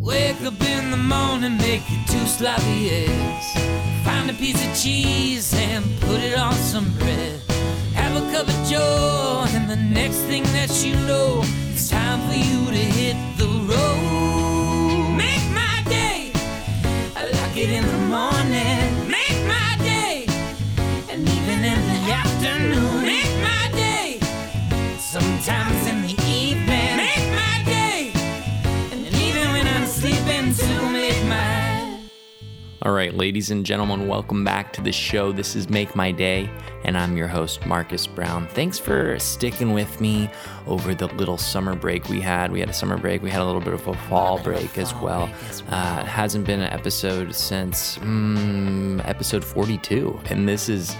Wake up in the morning, make you two sloppy eggs. Find a piece of cheese and put it on some bread. Have a cup of joe, and the next thing that you know, it's time for you to hit the road. Make my day, I like it in the morning. Make my day, and even in the afternoon. Make my day, sometimes in the All right, ladies and gentlemen, welcome back to the show. This is Make My Day, and I'm your host, Marcus Brown. Thanks for sticking with me over the little summer break we had. We had a summer break, we had a little bit of a fall break as well. Uh, it hasn't been an episode since mm, episode 42, and this is.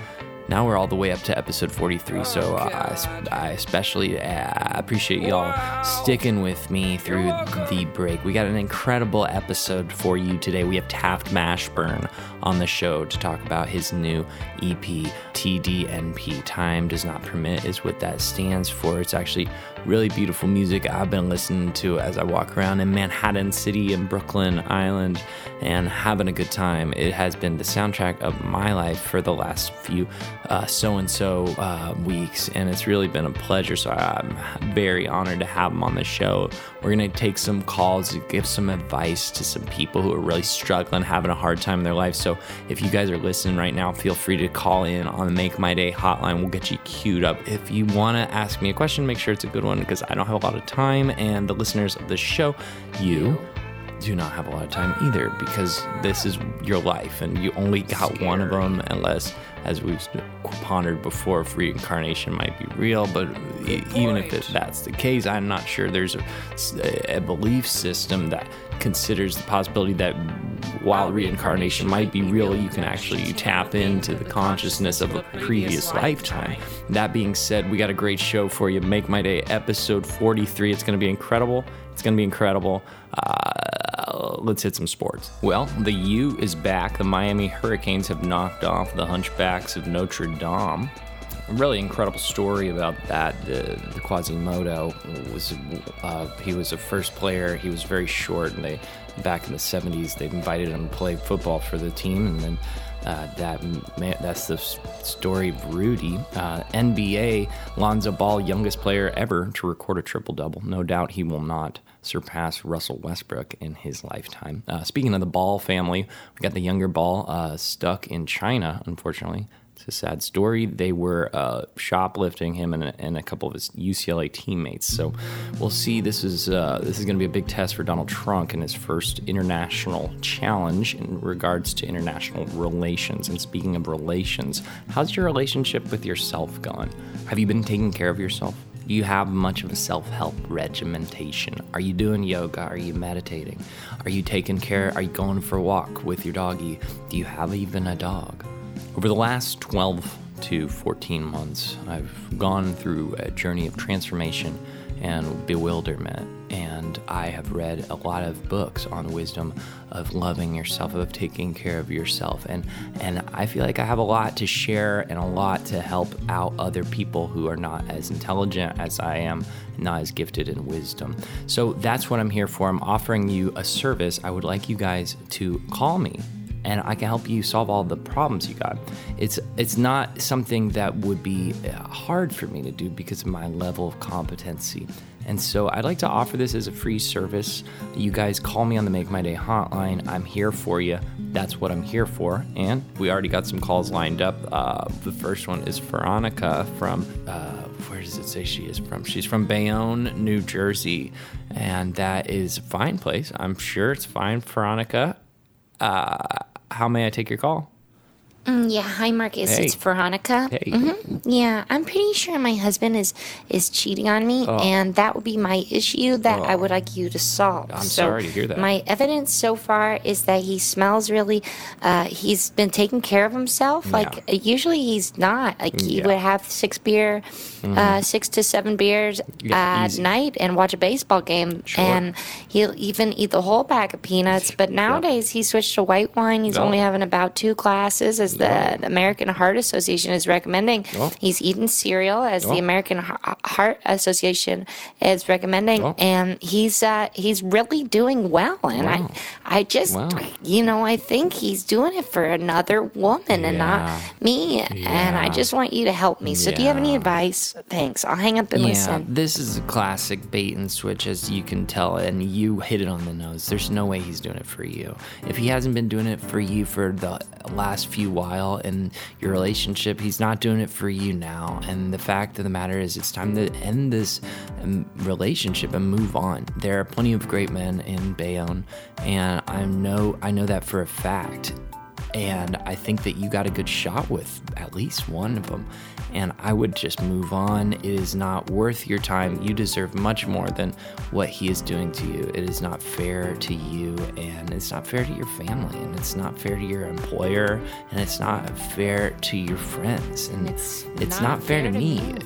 Now we're all the way up to episode 43, so uh, I I especially uh, appreciate y'all sticking with me through the break. We got an incredible episode for you today. We have Taft Mashburn on the show to talk about his new EP, TDNP. Time Does Not Permit is what that stands for. It's actually really beautiful music I've been listening to as I walk around in Manhattan City and Brooklyn Island and having a good time. It has been the soundtrack of my life for the last few so and so weeks, and it's really been a pleasure. So I'm very honored to have him on the show. We're going to take some calls give some advice to some people who are really struggling, having a hard time in their life. So if you guys are listening right now, feel free to call in on the Make My Day hotline. We'll get you queued up. If you want to ask me a question, make sure it's a good one because I don't have a lot of time, and the listeners of the show, you do not have a lot of time either because this is your life and you only got one of them unless as we've pondered before if reincarnation might be real but e- even if it, that's the case i'm not sure there's a, a belief system that considers the possibility that while reincarnation might be real you can actually tap into the consciousness of a previous lifetime that being said we got a great show for you make my day episode 43 it's going to be incredible it's going to be incredible uh, let's hit some sports. Well, the U is back. The Miami Hurricanes have knocked off the Hunchbacks of Notre Dame. A really incredible story about that. The, the Quasimodo was uh, he was a first player. He was very short, and they back in the 70s they invited him to play football for the team, and then uh, that that's the story of Rudy. Uh, NBA Lonzo Ball, youngest player ever to record a triple double. No doubt he will not surpass Russell Westbrook in his lifetime. Uh, speaking of the Ball family, we got the younger Ball uh, stuck in China, unfortunately. A sad story. They were uh, shoplifting him and, and a couple of his UCLA teammates. So we'll see. This is uh, this is going to be a big test for Donald Trump in his first international challenge in regards to international relations. And speaking of relations, how's your relationship with yourself going? Have you been taking care of yourself? Do you have much of a self help regimentation? Are you doing yoga? Are you meditating? Are you taking care? Are you going for a walk with your doggy? Do you have even a dog? Over the last 12 to 14 months, I've gone through a journey of transformation and bewilderment. And I have read a lot of books on wisdom of loving yourself, of taking care of yourself. And, and I feel like I have a lot to share and a lot to help out other people who are not as intelligent as I am, not as gifted in wisdom. So that's what I'm here for. I'm offering you a service. I would like you guys to call me and I can help you solve all the problems you got. It's it's not something that would be uh, hard for me to do because of my level of competency. And so I'd like to offer this as a free service. You guys call me on the Make My Day hotline. I'm here for you. That's what I'm here for. And we already got some calls lined up. Uh, the first one is Veronica from, uh, where does it say she is from? She's from Bayonne, New Jersey. And that is a fine place. I'm sure it's fine, Veronica. Uh, how may I take your call? Mm, Yeah, hi Marcus. Hey. It's Veronica. Hey. hmm Yeah, I'm pretty sure my husband is is cheating on me, and that would be my issue that I would like you to solve. Oh. I'm sorry to hear that. My evidence so far is that he smells really. Uh, he's been taking care of himself. Like Yeah. uh, usually he's not. Like he Yeah. Mm-hmm. would have six beer, uh, six to seven beers Yeah, at easy. night and watch a baseball game, Sure. and he'll even eat the whole bag of peanuts. But nowadays he switched to white wine. He's Oh. only having about two glasses as the American Heart Association is recommending. Oh. He's eating cereal as oh. the American Heart Association is recommending, oh. and he's uh, he's really doing well. And wow. I I just wow. you know I think he's doing it for another woman and not me. And I just want you to help me. So do you have any advice? Thanks. I'll hang up and listen. This is a classic bait and switch, as you can tell, and you hit it on the nose. There's no way he's doing it for you. If he hasn't been doing it for you for the last few while in your relationship, he's not doing it for you now. And the fact of the matter is, it's time to end this um, relationship and move on. There are plenty of great men in Bayonne, and I know I know that for a fact. And I think that you got a good shot with at least one of them and I would just move on. It is not worth your time. You deserve much more than what he is doing to you. It is not fair to you, and it's not fair to your family, and it's not fair to your employer, and it's not fair to your friends, and it's, it's not, not fair, fair, to, me. me.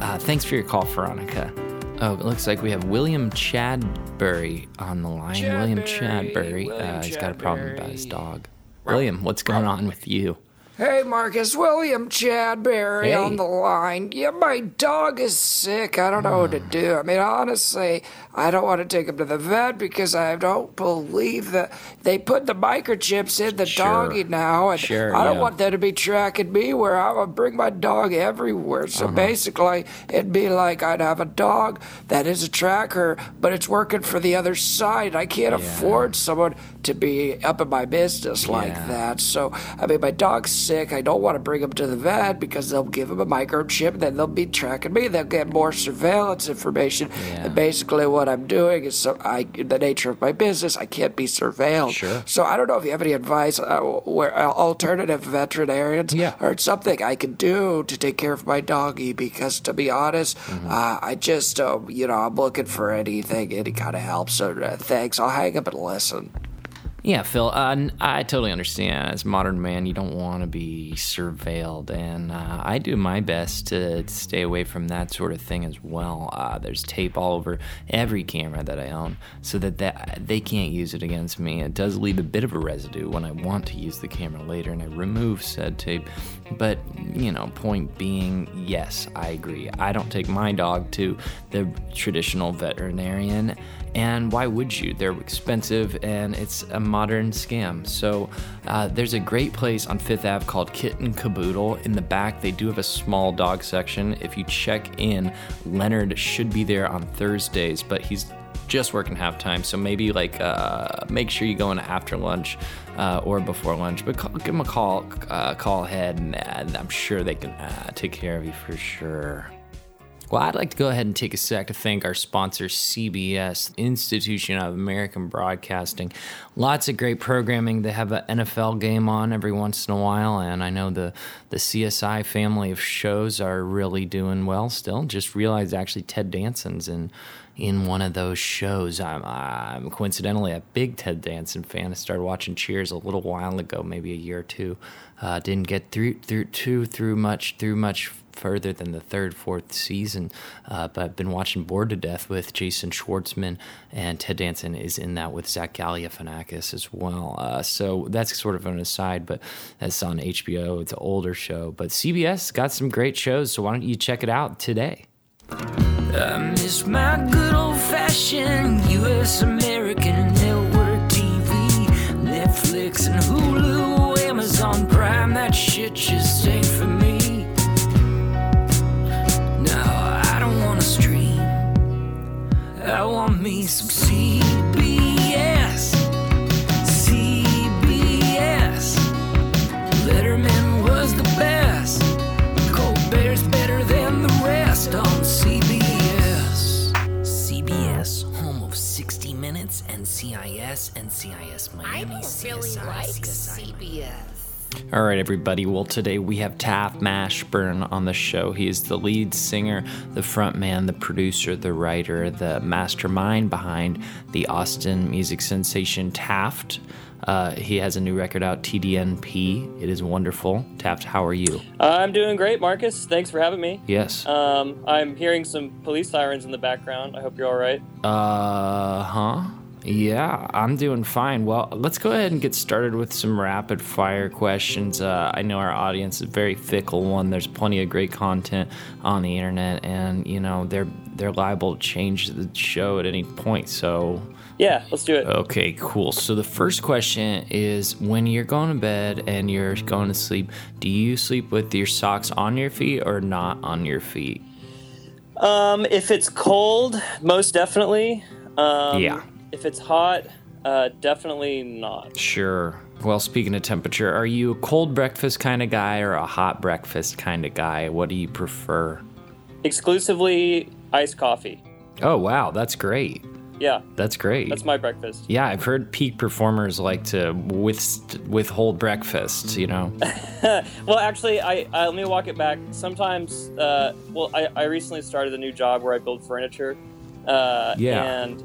Uh, thanks for your call, Veronica. Oh, it looks like we have William Chadbury on the line. Chadbury, William Chadbury. William uh, he's got a problem about his dog. William, what's going on with you? Hey, Marcus, William Chadbury hey. on the line. Yeah, my dog is sick. I don't know what to hmm. do. I mean, honestly, I don't want to take him to the vet because I don't believe that they put the microchips in the sure. doggy now, and sure, I don't yeah. want them to be tracking me where I would bring my dog everywhere. So uh-huh. basically, it'd be like I'd have a dog that is a tracker, but it's working for the other side. I can't yeah. afford someone to be up in my business like yeah. that. So, I mean, my dog's sick. I don't want to bring him to the vet because they'll give him a microchip, and then they'll be tracking me. They'll get more surveillance information. Yeah. And basically, what I'm doing is so I, the nature of my business, I can't be surveilled. Sure. So, I don't know if you have any advice uh, where uh, alternative veterinarians yeah. or something I can do to take care of my doggy because, to be honest, mm-hmm. uh, I just, uh, you know, I'm looking for anything, any kind of help. So, uh, thanks. I'll hang up and listen. Yeah, Phil, uh, I totally understand. As a modern man, you don't want to be surveilled, and uh, I do my best to stay away from that sort of thing as well. Uh, there's tape all over every camera that I own, so that, that they can't use it against me. It does leave a bit of a residue when I want to use the camera later, and I remove said tape. But you know, point being, yes, I agree. I don't take my dog to the traditional veterinarian and why would you? They're expensive and it's a modern scam. So uh, there's a great place on Fifth Ave called Kitten Caboodle. In the back, they do have a small dog section. If you check in, Leonard should be there on Thursdays, but he's just working half time. So maybe like uh, make sure you go in after lunch uh, or before lunch. But call, give them a call, uh, call ahead, and, I'm sure they can uh, take care of you for sure. Well, I'd like to go ahead and take a sec to thank our sponsor, CBS, Institution of American Broadcasting. Lots of great programming. They have an NFL game on every once in a while, and I know the, the CSI family of shows are really doing well still. Just realized actually Ted Danson's in in one of those shows. I'm, I'm coincidentally a big Ted Danson fan. I started watching Cheers a little while ago, maybe a year or two. Uh, didn't get through through too through much through much further than the third, fourth season. Uh, but I've been watching Bored to Death with Jason Schwartzman, and Ted Danson is in that with Zach Galifianakis as well. Uh, so that's sort of an aside, but that's on HBO. It's an older show, but CBS got some great shows. So why don't you check it out today? I miss my good old fashioned U.S. American network TV, Netflix and Hulu, me some CBS. CBS. Letterman was the best. Colbert's better than the rest on CBS. CBS, home of 60 Minutes and CIS and CIS Miami. I don't CSI, really like CSI. CBS. All right, everybody. Well, today we have Taft Mashburn on the show. He is the lead singer, the front man, the producer, the writer, the mastermind behind the Austin music sensation Taft. Uh, he has a new record out, TDNP. It is wonderful. Taft, how are you? I'm doing great, Marcus. Thanks for having me. Yes. Um, I'm hearing some police sirens in the background. I hope you're all right. Uh huh. Yeah, I'm doing fine. Well, let's go ahead and get started with some rapid fire questions. Uh, I know our audience is a very fickle one. There's plenty of great content on the internet, and you know they're they're liable to change the show at any point. So yeah, let's do it. Okay, cool. So the first question is when you're going to bed and you're going to sleep, do you sleep with your socks on your feet or not on your feet? Um, if it's cold, most definitely. Um, yeah. If it's hot, uh, definitely not. Sure. Well, speaking of temperature, are you a cold breakfast kind of guy or a hot breakfast kind of guy? What do you prefer? Exclusively iced coffee. Oh, wow. That's great. Yeah. That's great. That's my breakfast. Yeah, I've heard peak performers like to with, withhold breakfast, you know? well, actually, I, I, let me walk it back. Sometimes, uh, well, I, I recently started a new job where I build furniture. Uh, yeah. And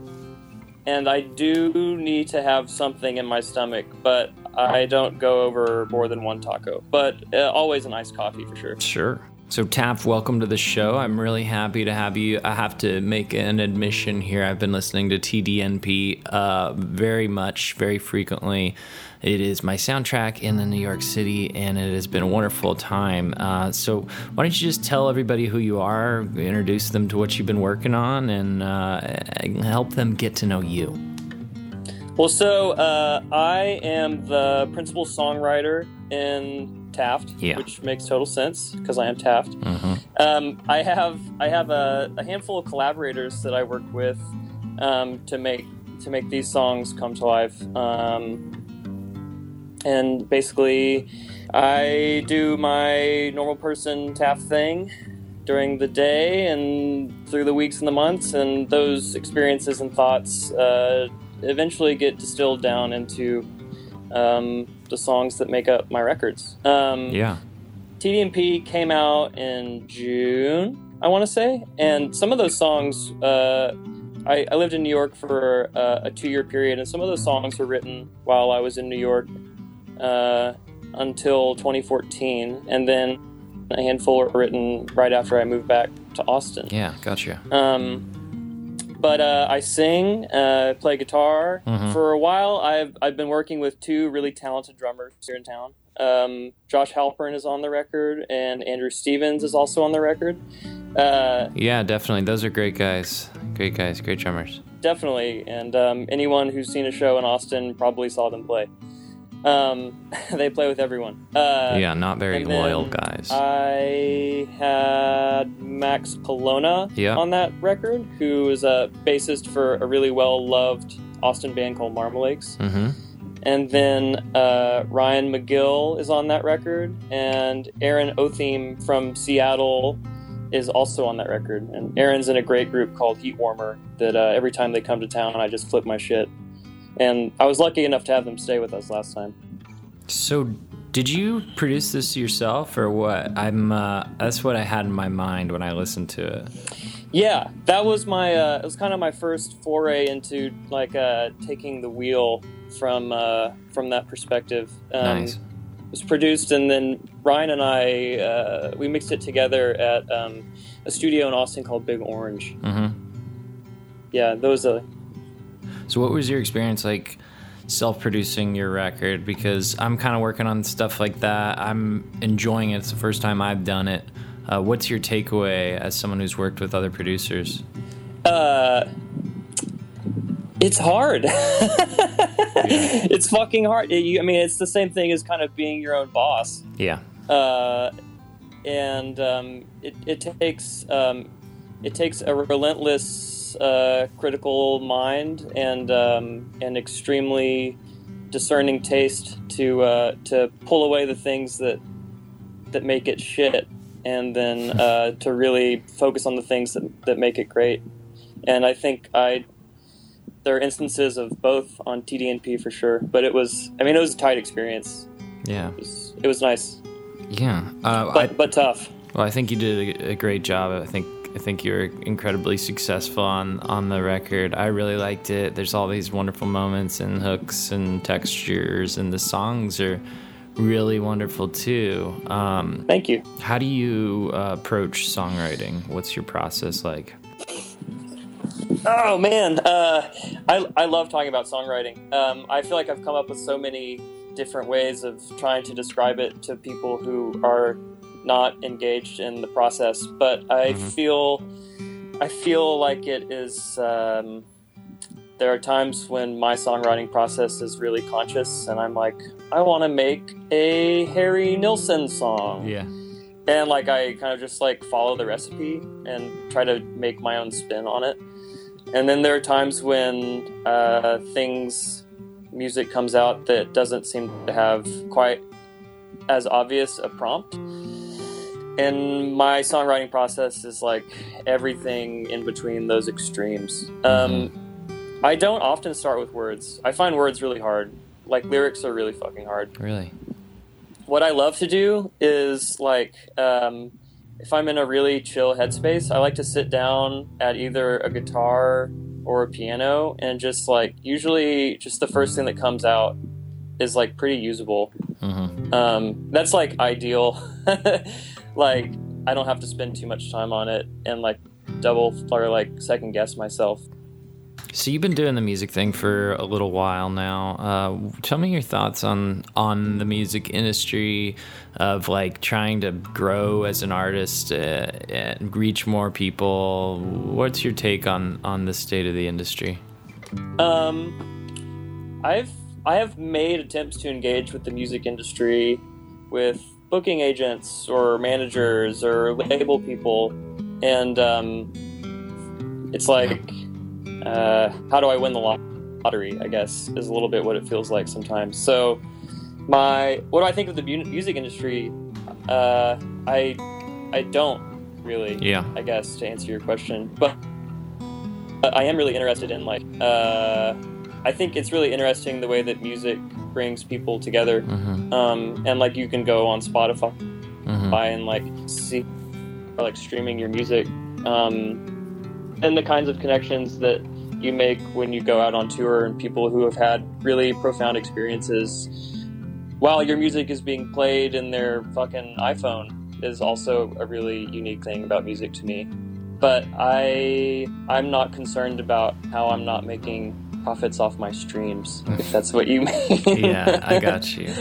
and I do need to have something in my stomach, but I don't go over more than one taco. But uh, always a nice coffee for sure. Sure. So, Taft, welcome to the show. I'm really happy to have you. I have to make an admission here. I've been listening to TDNP uh, very much, very frequently. It is my soundtrack in the New York City, and it has been a wonderful time. Uh, so, why don't you just tell everybody who you are, introduce them to what you've been working on, and uh, help them get to know you? Well, so uh, I am the principal songwriter in Taft, yeah. which makes total sense because I am Taft. Mm-hmm. Um, I have I have a, a, handful of collaborators that I work with um, to make to make these songs come to life. Um, and basically, I do my normal person Taft thing during the day and through the weeks and the months, and those experiences and thoughts uh, eventually get distilled down into um, the songs that make up my records. Um, yeah. TDNP came out in June, I want to say, and some of those songs. Uh, I, I, lived in New York for uh, a two-year period, and some of those songs were written while I was in New York uh, until 2014, and then a handful were written right after I moved back to Austin. Yeah, gotcha. Um, but uh, I sing, uh, play guitar. Mm-hmm. For a while, I've I've been working with two really talented drummers here in town. Um, Josh Halpern is on the record, and Andrew Stevens is also on the record. Uh, yeah, definitely. Those are great guys. Great guys. Great drummers. Definitely. And um, anyone who's seen a show in Austin probably saw them play. Um, they play with everyone. Uh, yeah, not very loyal guys. I had Max Colonna yeah. on that record, who is a bassist for a really well loved Austin band called Marmalakes. Mm-hmm. And then uh, Ryan McGill is on that record, and Aaron Otheme from Seattle is also on that record. And Aaron's in a great group called Heat Warmer that uh, every time they come to town, I just flip my shit and I was lucky enough to have them stay with us last time. So, did you produce this yourself, or what? I'm. Uh, that's what I had in my mind when I listened to it. Yeah, that was my. Uh, it was kind of my first foray into like uh, taking the wheel from uh, from that perspective. Um, nice. It was produced, and then Ryan and I uh, we mixed it together at um, a studio in Austin called Big Orange. Mm-hmm. Yeah, those are so, what was your experience like self producing your record? Because I'm kind of working on stuff like that. I'm enjoying it. It's the first time I've done it. Uh, what's your takeaway as someone who's worked with other producers? Uh, it's hard. yeah. It's fucking hard. It, I mean, it's the same thing as kind of being your own boss. Yeah. Uh, and um, it, it takes um, it takes a relentless uh, critical mind and um, an extremely discerning taste to uh, to pull away the things that that make it shit, and then uh, to really focus on the things that, that make it great. And I think I there are instances of both on TDNP for sure, but it was I mean it was a tight experience. Yeah, it was, it was nice. Yeah, uh, but I, but tough. Well, I think you did a, a great job. I think I think you were incredibly successful on on the record. I really liked it. There's all these wonderful moments and hooks and textures, and the songs are really wonderful too. Um, Thank you. How do you uh, approach songwriting? What's your process like? Oh man, uh, I I love talking about songwriting. Um, I feel like I've come up with so many different ways of trying to describe it to people who are not engaged in the process, but I mm-hmm. feel I feel like it is. Um, there are times when my songwriting process is really conscious, and I'm like, I want to make a Harry Nilsson song. Yeah. And like I kind of just like follow the recipe and try to make my own spin on it. And then there are times when uh, things, music comes out that doesn't seem to have quite as obvious a prompt. And my songwriting process is like everything in between those extremes. Um. I don't often start with words. I find words really hard. Like lyrics are really fucking hard. Really? What I love to do is like um, if I'm in a really chill headspace, I like to sit down at either a guitar or a piano and just like usually just the first thing that comes out is like pretty usable. Mm-hmm. Um, that's like ideal. like I don't have to spend too much time on it and like double or like second guess myself. So you've been doing the music thing for a little while now. Uh, tell me your thoughts on on the music industry of like trying to grow as an artist uh, and reach more people. What's your take on on the state of the industry? Um, I've I have made attempts to engage with the music industry with booking agents or managers or label people, and um, it's like uh, how do I win the lottery? I guess is a little bit what it feels like sometimes. So, my what do I think of the music industry? Uh, I I don't really. Yeah. I guess to answer your question, but I am really interested in like. Uh, I think it's really interesting the way that music brings people together, mm-hmm. um, and like you can go on Spotify mm-hmm. and like see like streaming your music. Um, and the kinds of connections that you make when you go out on tour and people who have had really profound experiences while your music is being played in their fucking iPhone is also a really unique thing about music to me. But I I'm not concerned about how I'm not making profits off my streams, if that's what you mean. yeah, I got you.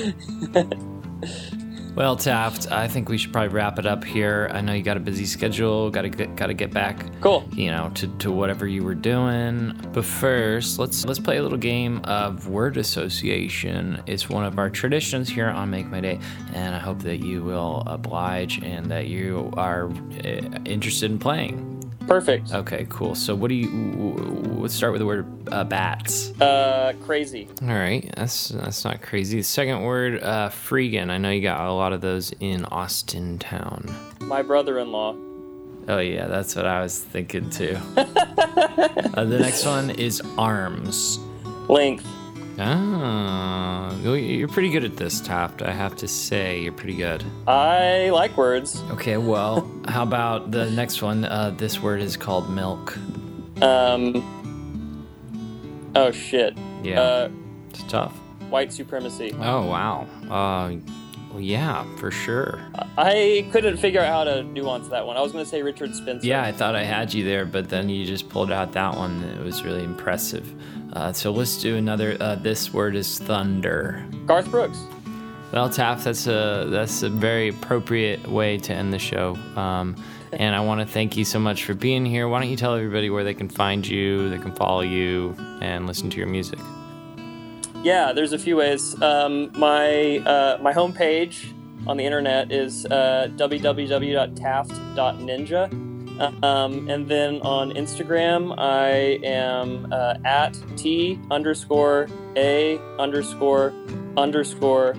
Well, Taft, I think we should probably wrap it up here. I know you got a busy schedule, got to get, got to get back. Cool. You know, to, to whatever you were doing. But first, let's let's play a little game of word association. It's one of our traditions here on Make My Day, and I hope that you will oblige and that you are uh, interested in playing. Perfect. Okay, cool. So, what do you? Let's start with the word uh, bats. Uh, crazy. All right, that's that's not crazy. The second word, uh, freegan. I know you got a lot of those in Austin town. My brother-in-law. Oh yeah, that's what I was thinking too. uh, the next one is arms. Length. Ah, you're pretty good at this, Taft. I have to say, you're pretty good. I like words. Okay, well, how about the next one? Uh, this word is called milk. Um. Oh shit. Yeah. Uh, it's tough. White supremacy. Oh wow. Uh, well, yeah, for sure. I couldn't figure out how to nuance that one. I was going to say Richard Spencer. Yeah, I thought I had you there, but then you just pulled out that one. It was really impressive. Uh, so let's do another. Uh, this word is thunder. Garth Brooks. Well, Taft, that's a that's a very appropriate way to end the show. Um, and I want to thank you so much for being here. Why don't you tell everybody where they can find you, they can follow you, and listen to your music? Yeah, there's a few ways. Um, my uh, my homepage on the internet is uh, www.taft.ninja. Um, and then on Instagram, I am uh, at T underscore A underscore underscore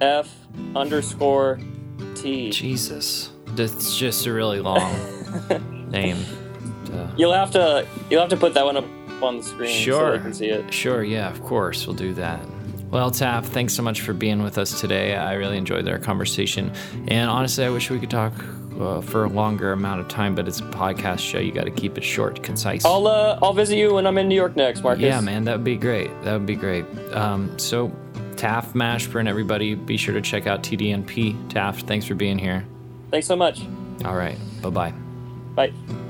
F underscore T. Jesus. That's just a really long name. You'll have to you'll have to put that one up on the screen sure. so they can see it. Sure, yeah, of course, we'll do that. Well, Taft, thanks so much for being with us today. I really enjoyed our conversation. And honestly, I wish we could talk uh, for a longer amount of time, but it's a podcast show. You got to keep it short, concise. I'll uh, I'll visit you when I'm in New York next, Marcus. Yeah, man, that would be great. That would be great. Um, so, Taft, Mashburn, everybody, be sure to check out TDNP. Taft, thanks for being here. Thanks so much. All right. Bye-bye. Bye.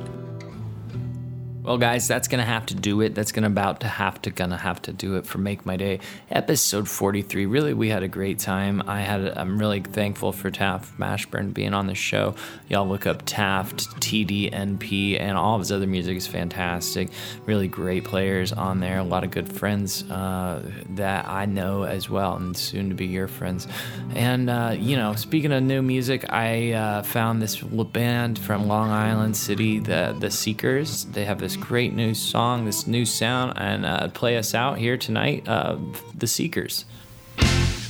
Well, guys, that's gonna have to do it. That's gonna about to have to gonna have to do it for Make My Day, episode 43. Really, we had a great time. I had. I'm really thankful for Taft Mashburn being on the show. Y'all look up Taft TDNP, and all of his other music is fantastic. Really great players on there. A lot of good friends uh, that I know as well, and soon to be your friends. And uh, you know, speaking of new music, I uh, found this band from Long Island City, the the Seekers. They have this great new song, this new sound, and uh, play us out here tonight. Uh, the Seekers.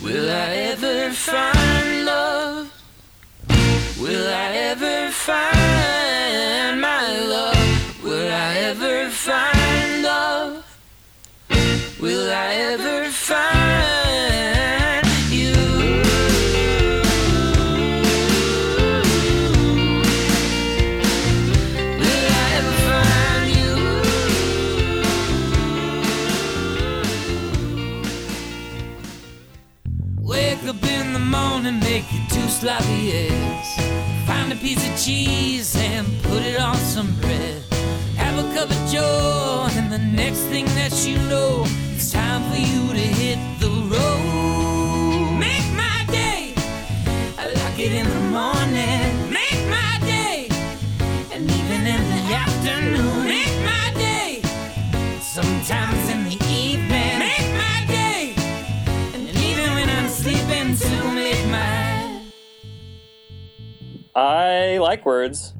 Will I ever find love? Will I ever find my love? Will I ever find love? Will I ever morning, make you two sloppy eggs. Find a piece of cheese and put it on some bread. Have a cup of joe, and the next thing that you know, it's time for you to hit the road. Make my day, I like it in the morning. Make my day, and even in the afternoon. Make my day, sometimes in the I like words.